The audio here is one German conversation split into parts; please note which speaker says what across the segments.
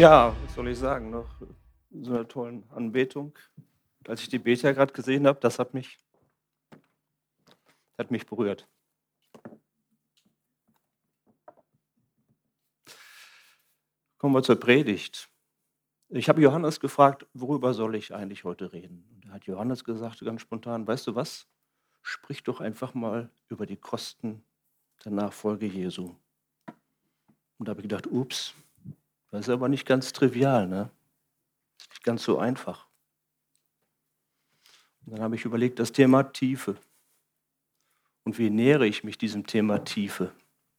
Speaker 1: Ja, was soll ich sagen? Noch so einer tollen Anbetung. Als ich die Beter gerade gesehen habe, das hat mich, hat mich berührt. Kommen wir zur Predigt. Ich habe Johannes gefragt, worüber soll ich eigentlich heute reden? Und da hat Johannes gesagt, ganz spontan, weißt du was? Sprich doch einfach mal über die Kosten der Nachfolge Jesu. Und da habe ich gedacht, ups, das ist aber nicht ganz trivial, ne? Nicht ganz so einfach. Und dann habe ich überlegt, das Thema Tiefe. Und wie nähere ich mich diesem Thema Tiefe?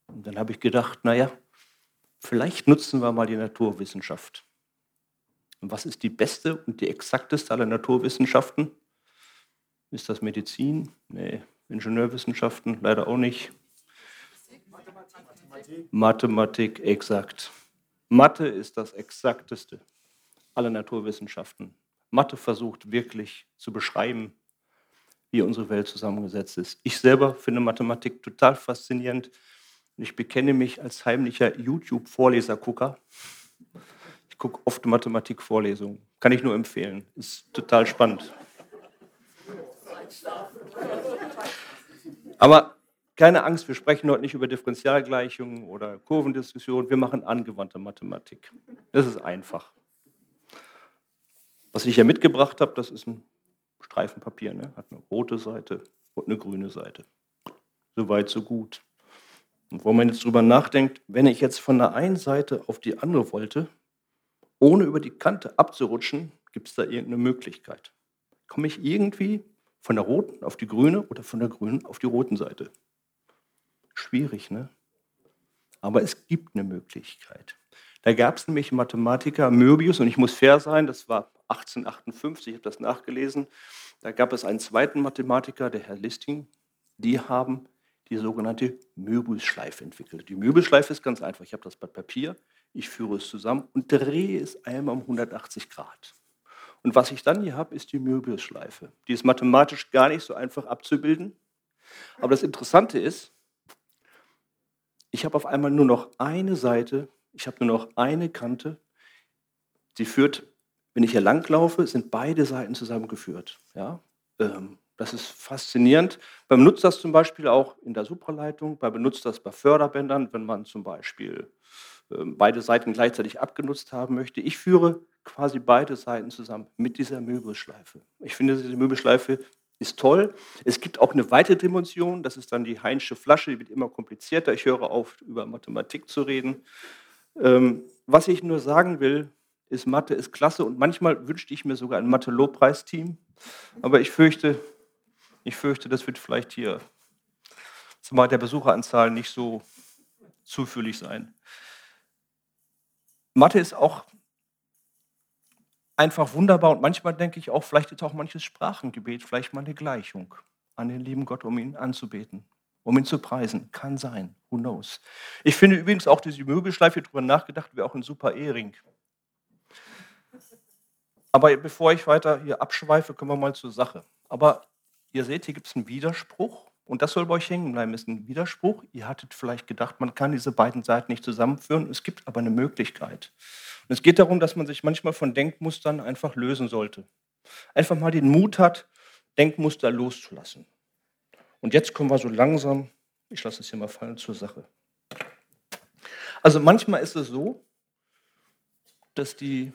Speaker 1: Und dann habe ich gedacht, naja, vielleicht nutzen wir mal die Naturwissenschaft. Und was ist die beste und die exakteste aller Naturwissenschaften? Ist das Medizin? Nee. Ingenieurwissenschaften? Leider auch nicht. Mathematik, Mathematik exakt. Mathe ist das exakteste aller Naturwissenschaften. Mathe versucht wirklich zu beschreiben, wie unsere Welt zusammengesetzt ist. Ich selber finde Mathematik total faszinierend. Ich bekenne mich als heimlicher YouTube-Vorlesergucker. Ich gucke oft Mathematik-Vorlesungen. Kann ich nur empfehlen. Ist total spannend. Aber keine Angst, wir sprechen heute nicht über Differentialgleichungen oder Kurvendiskussionen. Wir machen angewandte Mathematik. Das ist einfach. Was ich hier mitgebracht habe, das ist ein Streifen Papier. Ne? Hat eine rote Seite und eine grüne Seite. Soweit, so gut. Und wo man jetzt drüber nachdenkt, wenn ich jetzt von der einen Seite auf die andere wollte, ohne über die Kante abzurutschen, gibt es da irgendeine Möglichkeit. Komme ich irgendwie von der roten auf die grüne oder von der grünen auf die roten Seite? Schwierig, ne? Aber es gibt eine Möglichkeit. Da gab es nämlich Mathematiker Möbius, und ich muss fair sein, das war 1858, ich habe das nachgelesen. Da gab es einen zweiten Mathematiker, der Herr Listing. Die haben die sogenannte Möbiusschleife entwickelt. Die Möbiusschleife ist ganz einfach. Ich habe das Blatt Papier, ich führe es zusammen und drehe es einmal um 180 Grad. Und was ich dann hier habe, ist die Möbiusschleife. Die ist mathematisch gar nicht so einfach abzubilden. Aber das Interessante ist, ich habe auf einmal nur noch eine Seite, ich habe nur noch eine Kante. Sie führt, wenn ich hier langlaufe, sind beide Seiten zusammengeführt. Ja? Ähm, das ist faszinierend. Man benutzt das zum Beispiel auch in der Supraleitung, man benutzt das bei Förderbändern, wenn man zum Beispiel ähm, beide Seiten gleichzeitig abgenutzt haben möchte. Ich führe quasi beide Seiten zusammen mit dieser Möbelschleife. Ich finde, diese Möbelschleife ist toll. Es gibt auch eine weitere Dimension, das ist dann die Heinsche Flasche, die wird immer komplizierter. Ich höre auf, über Mathematik zu reden. Ähm, was ich nur sagen will, ist, Mathe ist klasse und manchmal wünschte ich mir sogar ein Mathe-Lobpreisteam. Aber ich fürchte, ich fürchte, das wird vielleicht hier zumal der Besucheranzahl nicht so zuführlich sein. Mathe ist auch einfach wunderbar. Und manchmal denke ich auch, vielleicht ist auch manches Sprachengebet vielleicht mal eine Gleichung an den lieben Gott, um ihn anzubeten, um ihn zu preisen. Kann sein, who knows. Ich finde übrigens auch diese Möbelschleife, darüber nachgedacht, wäre auch ein super Ehering. Aber bevor ich weiter hier abschweife, kommen wir mal zur Sache. Aber ihr seht, hier gibt es einen Widerspruch. Und das soll bei euch hängen bleiben. ist ein Widerspruch. Ihr hattet vielleicht gedacht, man kann diese beiden Seiten nicht zusammenführen. Es gibt aber eine Möglichkeit. Und es geht darum, dass man sich manchmal von Denkmustern einfach lösen sollte. Einfach mal den Mut hat, Denkmuster loszulassen. Und jetzt kommen wir so langsam, ich lasse es hier mal fallen, zur Sache. Also manchmal ist es so, dass die,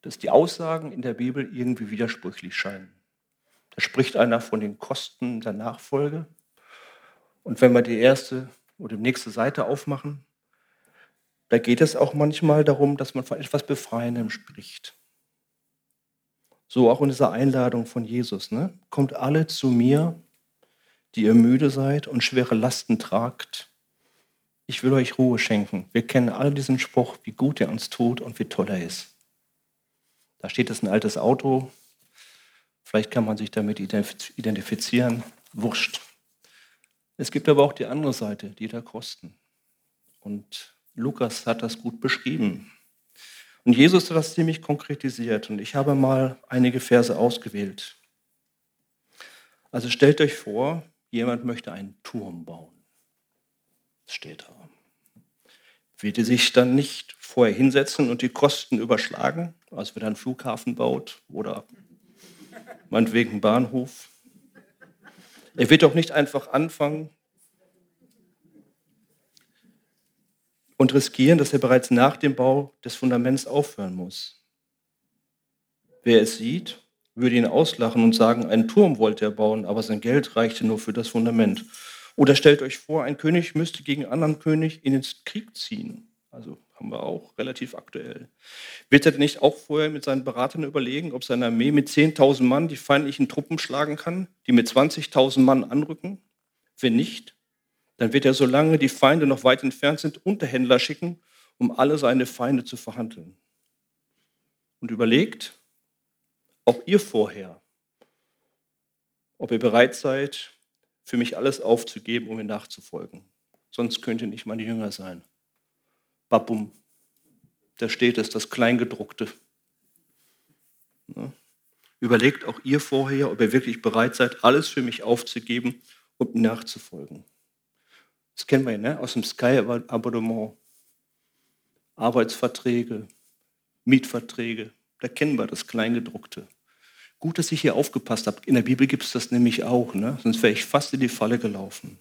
Speaker 1: dass die Aussagen in der Bibel irgendwie widersprüchlich scheinen. Da spricht einer von den Kosten der Nachfolge. Und wenn wir die erste oder die nächste Seite aufmachen, da geht es auch manchmal darum, dass man von etwas Befreiendem spricht. So auch in dieser Einladung von Jesus. Ne? Kommt alle zu mir, die ihr müde seid und schwere Lasten tragt. Ich will euch Ruhe schenken. Wir kennen alle diesen Spruch, wie gut er uns tut und wie toll er ist. Da steht es ein altes Auto. Vielleicht kann man sich damit identifizieren. Wurscht. Es gibt aber auch die andere Seite, die der Kosten. Und Lukas hat das gut beschrieben. Und Jesus hat das ziemlich konkretisiert. Und ich habe mal einige Verse ausgewählt. Also stellt euch vor, jemand möchte einen Turm bauen. Das steht da. Wird er sich dann nicht vorher hinsetzen und die Kosten überschlagen, als wenn er einen Flughafen baut oder meinetwegen Bahnhof? Er wird doch nicht einfach anfangen und riskieren, dass er bereits nach dem Bau des Fundaments aufhören muss. Wer es sieht, würde ihn auslachen und sagen, einen Turm wollte er bauen, aber sein Geld reichte nur für das Fundament. Oder stellt euch vor, ein König müsste gegen einen anderen König in den Krieg ziehen. Also haben wir auch relativ aktuell. Wird er nicht auch vorher mit seinen Beratern überlegen, ob seine Armee mit 10.000 Mann die feindlichen Truppen schlagen kann, die mit 20.000 Mann anrücken? Wenn nicht, dann wird er, solange die Feinde noch weit entfernt sind, Unterhändler schicken, um alle seine Feinde zu verhandeln. Und überlegt, auch ihr vorher, ob ihr bereit seid, für mich alles aufzugeben, um mir nachzufolgen. Sonst könnt ihr nicht meine Jünger sein. Babum. Da steht es, das Kleingedruckte. Überlegt auch ihr vorher, ob ihr wirklich bereit seid, alles für mich aufzugeben, mir nachzufolgen. Das kennen wir ja ne? aus dem Sky-Abonnement. Arbeitsverträge, Mietverträge, da kennen wir das Kleingedruckte. Gut, dass ich hier aufgepasst habe. In der Bibel gibt es das nämlich auch, ne? sonst wäre ich fast in die Falle gelaufen.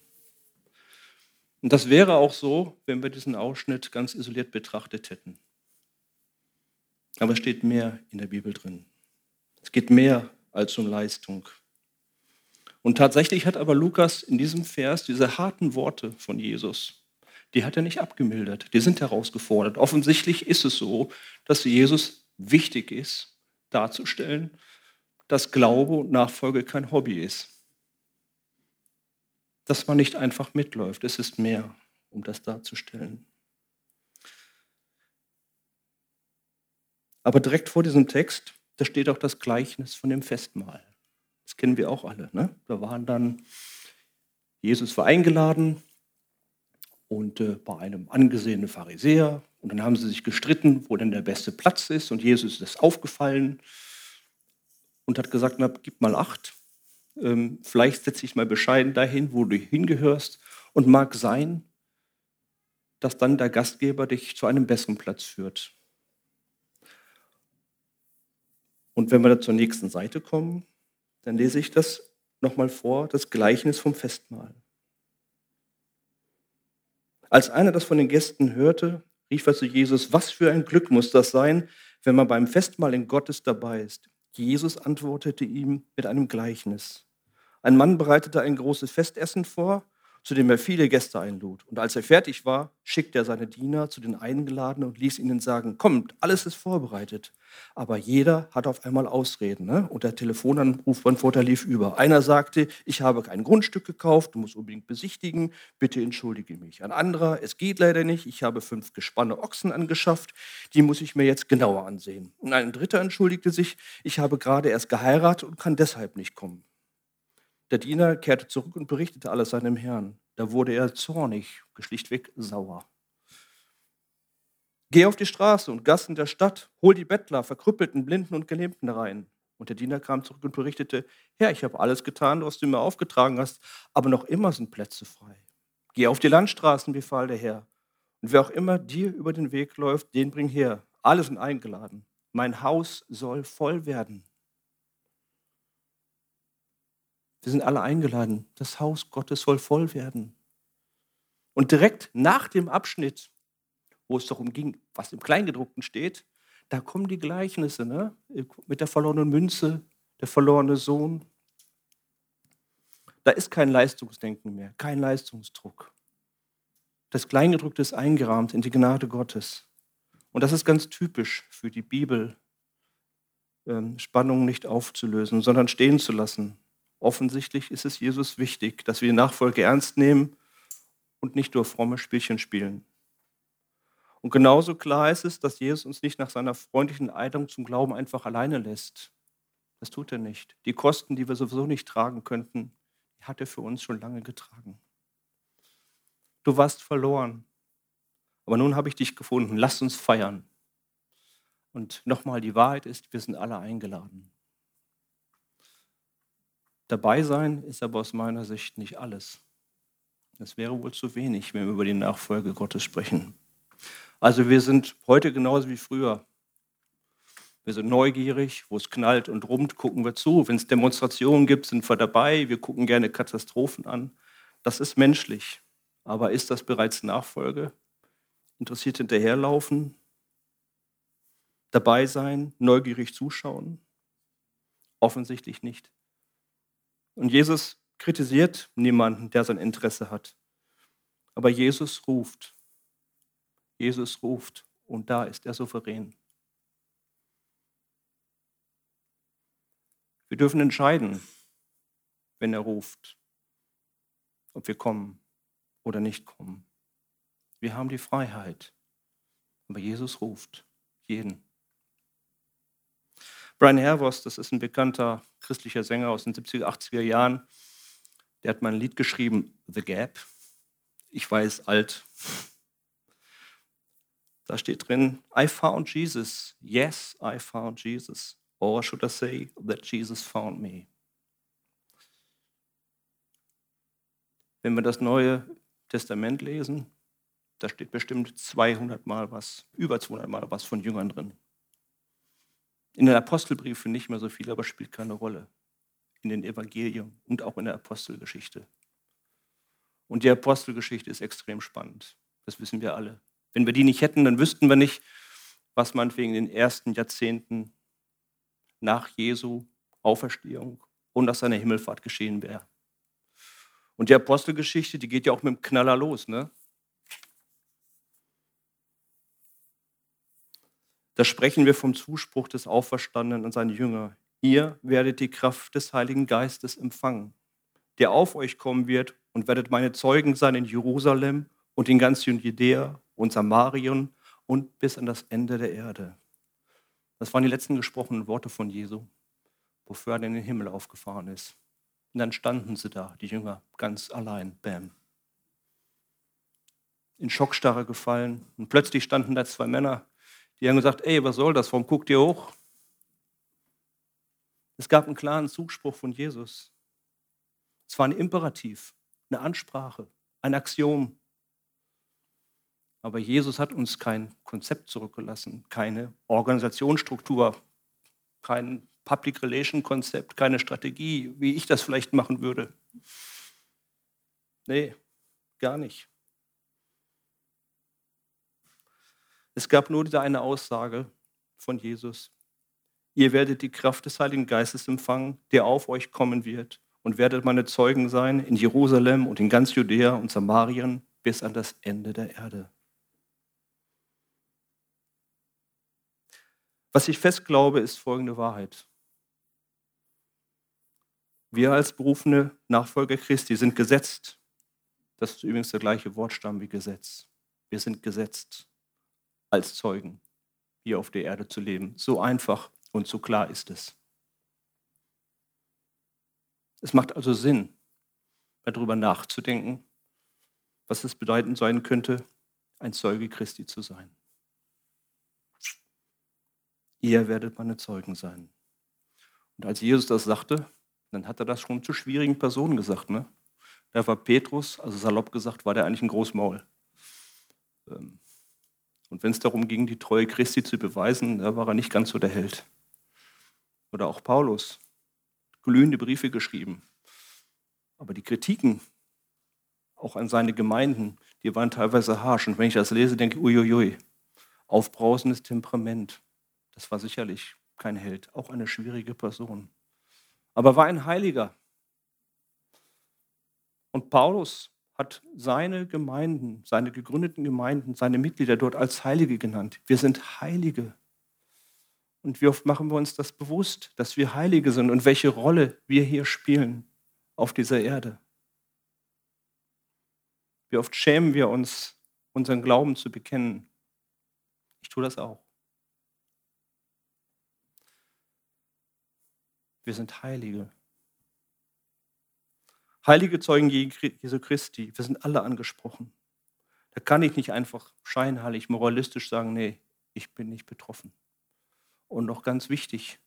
Speaker 1: Und das wäre auch so, wenn wir diesen Ausschnitt ganz isoliert betrachtet hätten. Aber es steht mehr in der Bibel drin. Es geht mehr als um Leistung. Und tatsächlich hat aber Lukas in diesem Vers diese harten Worte von Jesus, die hat er nicht abgemildert, die sind herausgefordert. Offensichtlich ist es so, dass Jesus wichtig ist, darzustellen, dass Glaube und Nachfolge kein Hobby ist. Dass man nicht einfach mitläuft. Es ist mehr, um das darzustellen. Aber direkt vor diesem Text, da steht auch das Gleichnis von dem Festmahl. Das kennen wir auch alle. Ne? Da waren dann, Jesus war eingeladen und äh, bei einem angesehenen Pharisäer. Und dann haben sie sich gestritten, wo denn der beste Platz ist. Und Jesus ist aufgefallen und hat gesagt, na, gib mal acht. Ähm, vielleicht setze ich mal bescheiden dahin, wo du hingehörst. Und mag sein, dass dann der Gastgeber dich zu einem besseren Platz führt. Und wenn wir da zur nächsten Seite kommen, dann lese ich das nochmal vor, das Gleichnis vom Festmahl. Als einer das von den Gästen hörte, rief er zu Jesus, was für ein Glück muss das sein, wenn man beim Festmahl in Gottes dabei ist. Jesus antwortete ihm mit einem Gleichnis. Ein Mann bereitete ein großes Festessen vor zu dem er viele Gäste einlud. Und als er fertig war, schickte er seine Diener zu den Eingeladenen und ließ ihnen sagen, kommt, alles ist vorbereitet. Aber jeder hat auf einmal Ausreden. Ne? Und der Telefonanruf beim Vorteil lief über. Einer sagte, ich habe kein Grundstück gekauft, du musst unbedingt besichtigen, bitte entschuldige mich. Ein anderer, es geht leider nicht, ich habe fünf gespanne Ochsen angeschafft, die muss ich mir jetzt genauer ansehen. Und ein dritter entschuldigte sich, ich habe gerade erst geheiratet und kann deshalb nicht kommen. Der Diener kehrte zurück und berichtete alles seinem Herrn. Da wurde er zornig, schlichtweg sauer. Geh auf die Straße und Gassen der Stadt, hol die Bettler, Verkrüppelten, Blinden und Gelähmten rein. Und der Diener kam zurück und berichtete, Herr, ich habe alles getan, was du mir aufgetragen hast, aber noch immer sind Plätze frei. Geh auf die Landstraßen, befahl der Herr. Und wer auch immer dir über den Weg läuft, den bring her. Alle sind eingeladen. Mein Haus soll voll werden. Wir sind alle eingeladen. Das Haus Gottes soll voll werden. Und direkt nach dem Abschnitt, wo es darum ging, was im Kleingedruckten steht, da kommen die Gleichnisse ne? mit der verlorenen Münze, der verlorene Sohn. Da ist kein Leistungsdenken mehr, kein Leistungsdruck. Das Kleingedruckte ist eingerahmt in die Gnade Gottes. Und das ist ganz typisch für die Bibel, ähm, Spannungen nicht aufzulösen, sondern stehen zu lassen. Offensichtlich ist es Jesus wichtig, dass wir die Nachfolge ernst nehmen und nicht nur fromme Spielchen spielen. Und genauso klar ist es, dass Jesus uns nicht nach seiner freundlichen Eidung zum Glauben einfach alleine lässt. Das tut er nicht. Die Kosten, die wir sowieso nicht tragen könnten, hat er für uns schon lange getragen. Du warst verloren, aber nun habe ich dich gefunden. Lass uns feiern. Und nochmal, die Wahrheit ist, wir sind alle eingeladen. Dabei sein ist aber aus meiner Sicht nicht alles. Das wäre wohl zu wenig, wenn wir über die Nachfolge Gottes sprechen. Also wir sind heute genauso wie früher. Wir sind neugierig, wo es knallt und rummt, gucken wir zu. Wenn es Demonstrationen gibt, sind wir dabei. Wir gucken gerne Katastrophen an. Das ist menschlich. Aber ist das bereits Nachfolge? Interessiert hinterherlaufen? Dabei sein? Neugierig zuschauen? Offensichtlich nicht. Und Jesus kritisiert niemanden, der sein Interesse hat. Aber Jesus ruft. Jesus ruft und da ist er souverän. Wir dürfen entscheiden, wenn er ruft, ob wir kommen oder nicht kommen. Wir haben die Freiheit, aber Jesus ruft jeden. Brian Hervos, das ist ein bekannter christlicher Sänger aus den 70er, 80er Jahren, der hat mal ein Lied geschrieben, The Gap. Ich weiß, alt. Da steht drin, I found Jesus. Yes, I found Jesus. Or should I say that Jesus found me? Wenn wir das Neue Testament lesen, da steht bestimmt 200 Mal was, über 200 Mal was von Jüngern drin. In den Apostelbriefen nicht mehr so viel, aber spielt keine Rolle. In den Evangelien und auch in der Apostelgeschichte. Und die Apostelgeschichte ist extrem spannend. Das wissen wir alle. Wenn wir die nicht hätten, dann wüssten wir nicht, was man wegen den ersten Jahrzehnten nach Jesu Auferstehung und nach seiner Himmelfahrt geschehen wäre. Und die Apostelgeschichte, die geht ja auch mit dem Knaller los. Ne? Da sprechen wir vom Zuspruch des Auferstandenen an seine Jünger. Ihr werdet die Kraft des Heiligen Geistes empfangen, der auf euch kommen wird und werdet meine Zeugen sein in Jerusalem und in ganz Judäa und Samarien und bis an das Ende der Erde. Das waren die letzten gesprochenen Worte von Jesu, bevor er in den Himmel aufgefahren ist. Und dann standen sie da, die Jünger, ganz allein, bam. In Schockstarre gefallen. Und plötzlich standen da zwei Männer, die haben gesagt, ey, was soll das, warum guckt ihr hoch? Es gab einen klaren Zuspruch von Jesus. Es war ein Imperativ, eine Ansprache, ein Axiom. Aber Jesus hat uns kein Konzept zurückgelassen, keine Organisationsstruktur, kein Public Relation Konzept, keine Strategie, wie ich das vielleicht machen würde. Nee, gar nicht. Es gab nur diese eine Aussage von Jesus. Ihr werdet die Kraft des Heiligen Geistes empfangen, der auf euch kommen wird, und werdet meine Zeugen sein in Jerusalem und in ganz Judäa und Samarien bis an das Ende der Erde. Was ich fest glaube, ist folgende Wahrheit. Wir als berufene Nachfolger Christi sind gesetzt. Das ist übrigens der gleiche Wortstamm wie Gesetz. Wir sind gesetzt, als Zeugen hier auf der Erde zu leben. So einfach und so klar ist es. Es macht also Sinn, darüber nachzudenken, was es bedeuten sein könnte, ein Zeuge Christi zu sein. Ihr werdet meine Zeugen sein. Und als Jesus das sagte, dann hat er das schon zu schwierigen Personen gesagt. Ne? Da war Petrus, also salopp gesagt, war der eigentlich ein Großmaul. Ähm, und wenn es darum ging, die Treue Christi zu beweisen, da war er nicht ganz so der Held. Oder auch Paulus, glühende Briefe geschrieben. Aber die Kritiken, auch an seine Gemeinden, die waren teilweise harsch. Und wenn ich das lese, denke ich, uiuiui, aufbrausendes Temperament. Das war sicherlich kein Held, auch eine schwierige Person. Aber war ein Heiliger. Und Paulus hat seine Gemeinden, seine gegründeten Gemeinden, seine Mitglieder dort als Heilige genannt. Wir sind Heilige. Und wie oft machen wir uns das bewusst, dass wir Heilige sind und welche Rolle wir hier spielen auf dieser Erde? Wie oft schämen wir uns, unseren Glauben zu bekennen? Ich tue das auch. Wir sind Heilige. Heilige Zeugen Jesu Christi, wir sind alle angesprochen. Da kann ich nicht einfach scheinheilig, moralistisch sagen, nee, ich bin nicht betroffen. Und noch ganz wichtig,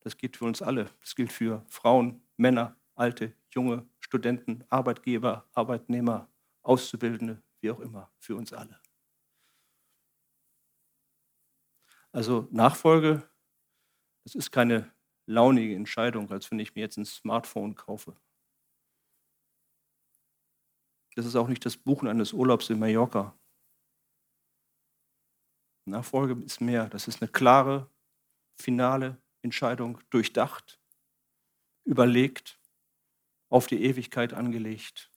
Speaker 1: das gilt für uns alle. Das gilt für Frauen, Männer, Alte, Junge, Studenten, Arbeitgeber, Arbeitnehmer, Auszubildende, wie auch immer, für uns alle. Also Nachfolge, das ist keine launige Entscheidung, als wenn ich mir jetzt ein Smartphone kaufe. Das ist auch nicht das Buchen eines Urlaubs in Mallorca. Nachfolge ist mehr. Das ist eine klare, finale Entscheidung, durchdacht, überlegt, auf die Ewigkeit angelegt.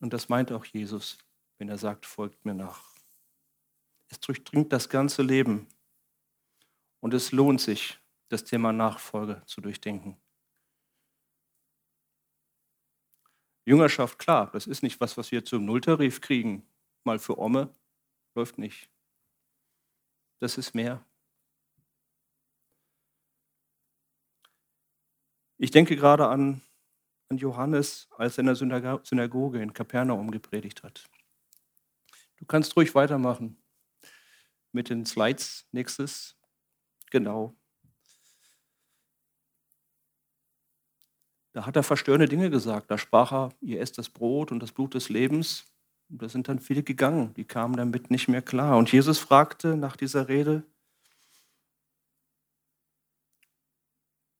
Speaker 1: Und das meint auch Jesus, wenn er sagt, folgt mir nach. Es durchdringt das ganze Leben. Und es lohnt sich, das Thema Nachfolge zu durchdenken. Jüngerschaft, klar, das ist nicht was, was wir zum Nulltarif kriegen. Mal für Omme läuft nicht. Das ist mehr. Ich denke gerade an, an Johannes, als er in der Synagoge in Kapernaum gepredigt hat. Du kannst ruhig weitermachen mit den Slides. Nächstes. Genau. Da hat er verstörende Dinge gesagt. Da sprach er, ihr esst das Brot und das Blut des Lebens. Und da sind dann viele gegangen, die kamen damit nicht mehr klar. Und Jesus fragte nach dieser Rede,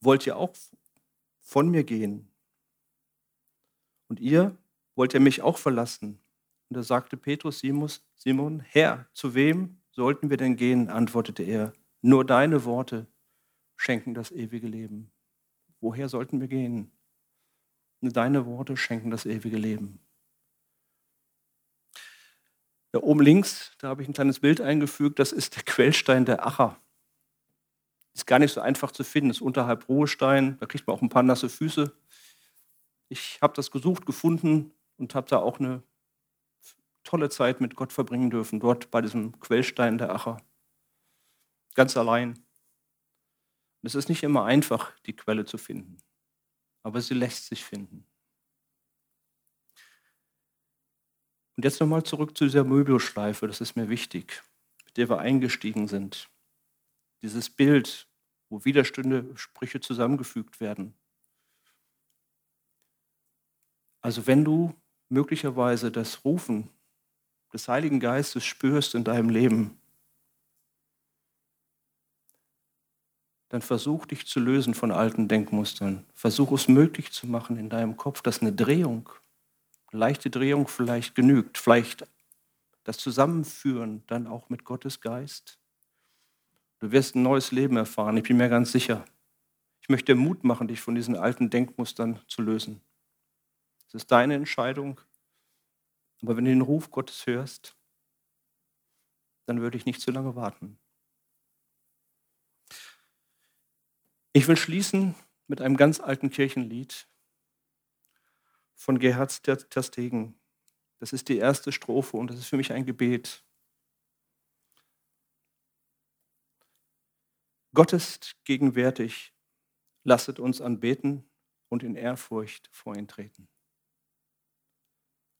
Speaker 1: wollt ihr auch von mir gehen? Und ihr wollt ihr mich auch verlassen? Und da sagte Petrus Simon, Herr, zu wem sollten wir denn gehen? antwortete er, nur deine Worte schenken das ewige Leben. Woher sollten wir gehen? Deine Worte schenken das ewige Leben. Da oben links, da habe ich ein kleines Bild eingefügt, das ist der Quellstein der Acher. Ist gar nicht so einfach zu finden, ist unterhalb Ruhestein, da kriegt man auch ein paar nasse Füße. Ich habe das gesucht, gefunden und habe da auch eine tolle Zeit mit Gott verbringen dürfen, dort bei diesem Quellstein der Acher. Ganz allein. es ist nicht immer einfach, die Quelle zu finden aber sie lässt sich finden. Und jetzt nochmal zurück zu dieser Möbelschleife, das ist mir wichtig, mit der wir eingestiegen sind. Dieses Bild, wo Widerstände, Sprüche zusammengefügt werden. Also wenn du möglicherweise das Rufen des Heiligen Geistes spürst in deinem Leben, dann versuch dich zu lösen von alten Denkmustern. Versuch es möglich zu machen in deinem Kopf, dass eine Drehung, eine leichte Drehung vielleicht genügt. Vielleicht das Zusammenführen dann auch mit Gottes Geist. Du wirst ein neues Leben erfahren, ich bin mir ganz sicher. Ich möchte Mut machen, dich von diesen alten Denkmustern zu lösen. Es ist deine Entscheidung. Aber wenn du den Ruf Gottes hörst, dann würde ich nicht zu lange warten. Ich will schließen mit einem ganz alten Kirchenlied von Gerhard Terstegen. Das ist die erste Strophe und das ist für mich ein Gebet. Gott ist gegenwärtig, lasset uns anbeten und in Ehrfurcht vor ihn treten.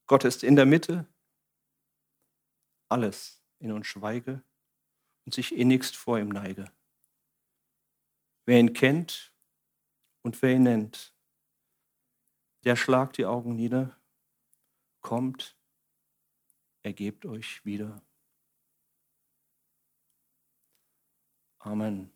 Speaker 1: Gott ist in der Mitte, alles in uns schweige und sich innigst vor ihm neige. Wer ihn kennt und wer ihn nennt, der schlagt die Augen nieder, kommt, ergebt euch wieder. Amen.